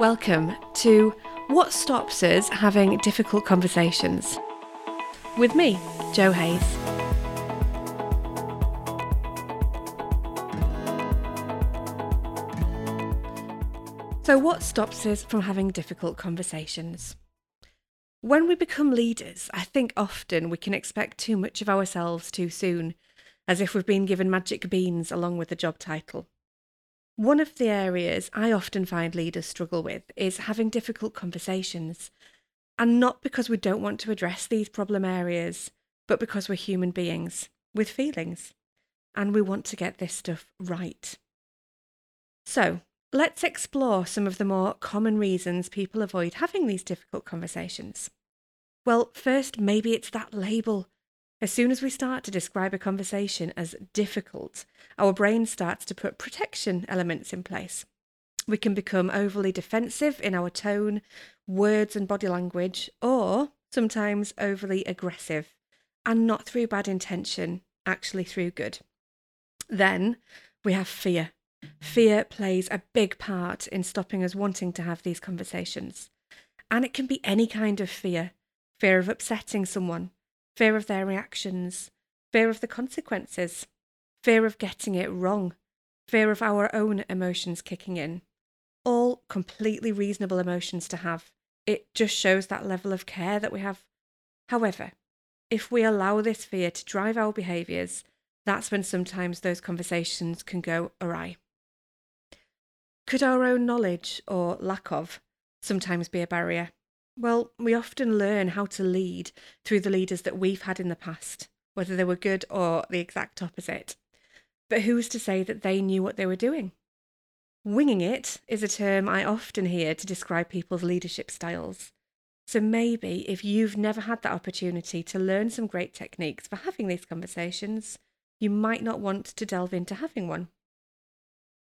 Welcome to What Stops Us Having Difficult Conversations with me, Jo Hayes. So, what stops us from having difficult conversations? When we become leaders, I think often we can expect too much of ourselves too soon, as if we've been given magic beans along with the job title. One of the areas I often find leaders struggle with is having difficult conversations. And not because we don't want to address these problem areas, but because we're human beings with feelings and we want to get this stuff right. So, let's explore some of the more common reasons people avoid having these difficult conversations. Well, first, maybe it's that label as soon as we start to describe a conversation as difficult, our brain starts to put protection elements in place. We can become overly defensive in our tone, words, and body language, or sometimes overly aggressive, and not through bad intention, actually through good. Then we have fear. Fear plays a big part in stopping us wanting to have these conversations. And it can be any kind of fear fear of upsetting someone, fear of their reactions, fear of the consequences, fear of getting it wrong, fear of our own emotions kicking in. All completely reasonable emotions to have. It just shows that level of care that we have. However, if we allow this fear to drive our behaviours, that's when sometimes those conversations can go awry. Could our own knowledge, or lack of, sometimes be a barrier? Well, we often learn how to lead through the leaders that we've had in the past, whether they were good or the exact opposite. But who's to say that they knew what they were doing? Winging it is a term I often hear to describe people's leadership styles. So maybe if you've never had that opportunity to learn some great techniques for having these conversations, you might not want to delve into having one.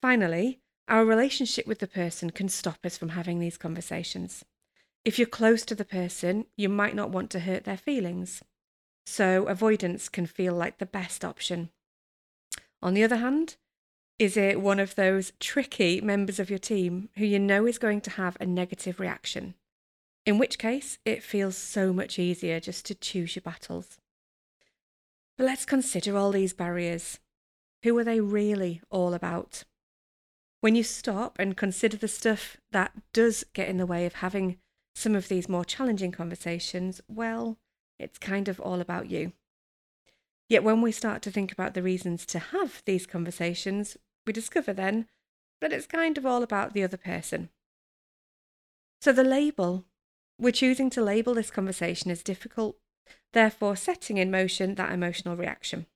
Finally, our relationship with the person can stop us from having these conversations. If you're close to the person, you might not want to hurt their feelings. So, avoidance can feel like the best option. On the other hand, is it one of those tricky members of your team who you know is going to have a negative reaction? In which case, it feels so much easier just to choose your battles. But let's consider all these barriers. Who are they really all about? When you stop and consider the stuff that does get in the way of having some of these more challenging conversations, well, it's kind of all about you. Yet when we start to think about the reasons to have these conversations, we discover then that it's kind of all about the other person. So the label, we're choosing to label this conversation as difficult, therefore setting in motion that emotional reaction.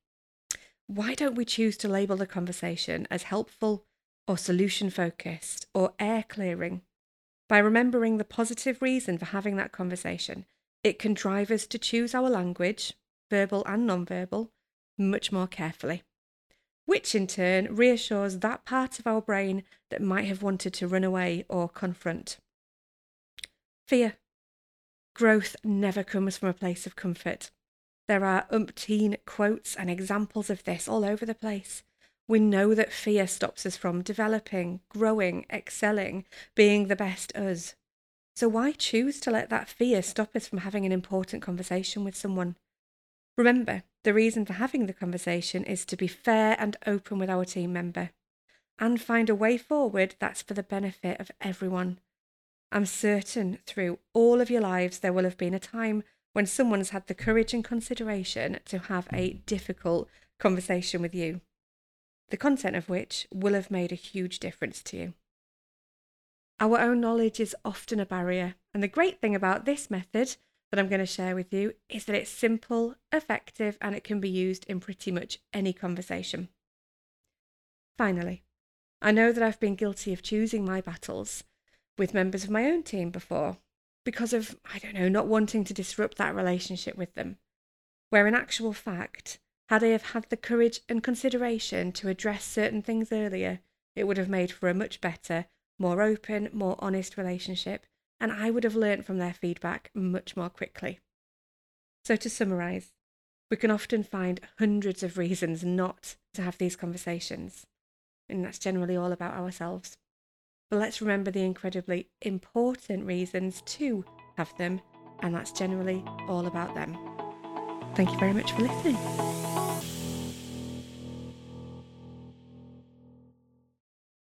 Why don't we choose to label the conversation as helpful or solution focused or air clearing by remembering the positive reason for having that conversation, it can drive us to choose our language, verbal and non-verbal, much more carefully, which in turn reassures that part of our brain that might have wanted to run away or confront. Fear. Growth never comes from a place of comfort. There are umpteen quotes and examples of this all over the place. We know that fear stops us from developing, growing, excelling, being the best us. So why choose to let that fear stop us from having an important conversation with someone? Remember, the reason for having the conversation is to be fair and open with our team member and find a way forward that's for the benefit of everyone. I'm certain through all of your lives there will have been a time when someone's had the courage and consideration to have a difficult conversation with you the content of which will have made a huge difference to you. Our own knowledge is often a barrier, and the great thing about this method that I'm going to share with you is that it's simple, effective, and it can be used in pretty much any conversation. Finally, I know that I've been guilty of choosing my battles with members of my own team before because of, I don't know, not wanting to disrupt that relationship with them, where in actual fact, had I have had the courage and consideration to address certain things earlier, it would have made for a much better, more open, more honest relationship, and I would have learnt from their feedback much more quickly. So, to summarise, we can often find hundreds of reasons not to have these conversations, and that's generally all about ourselves. but let's remember the incredibly important reasons to have them, and that's generally all about them. Thank you very much for listening.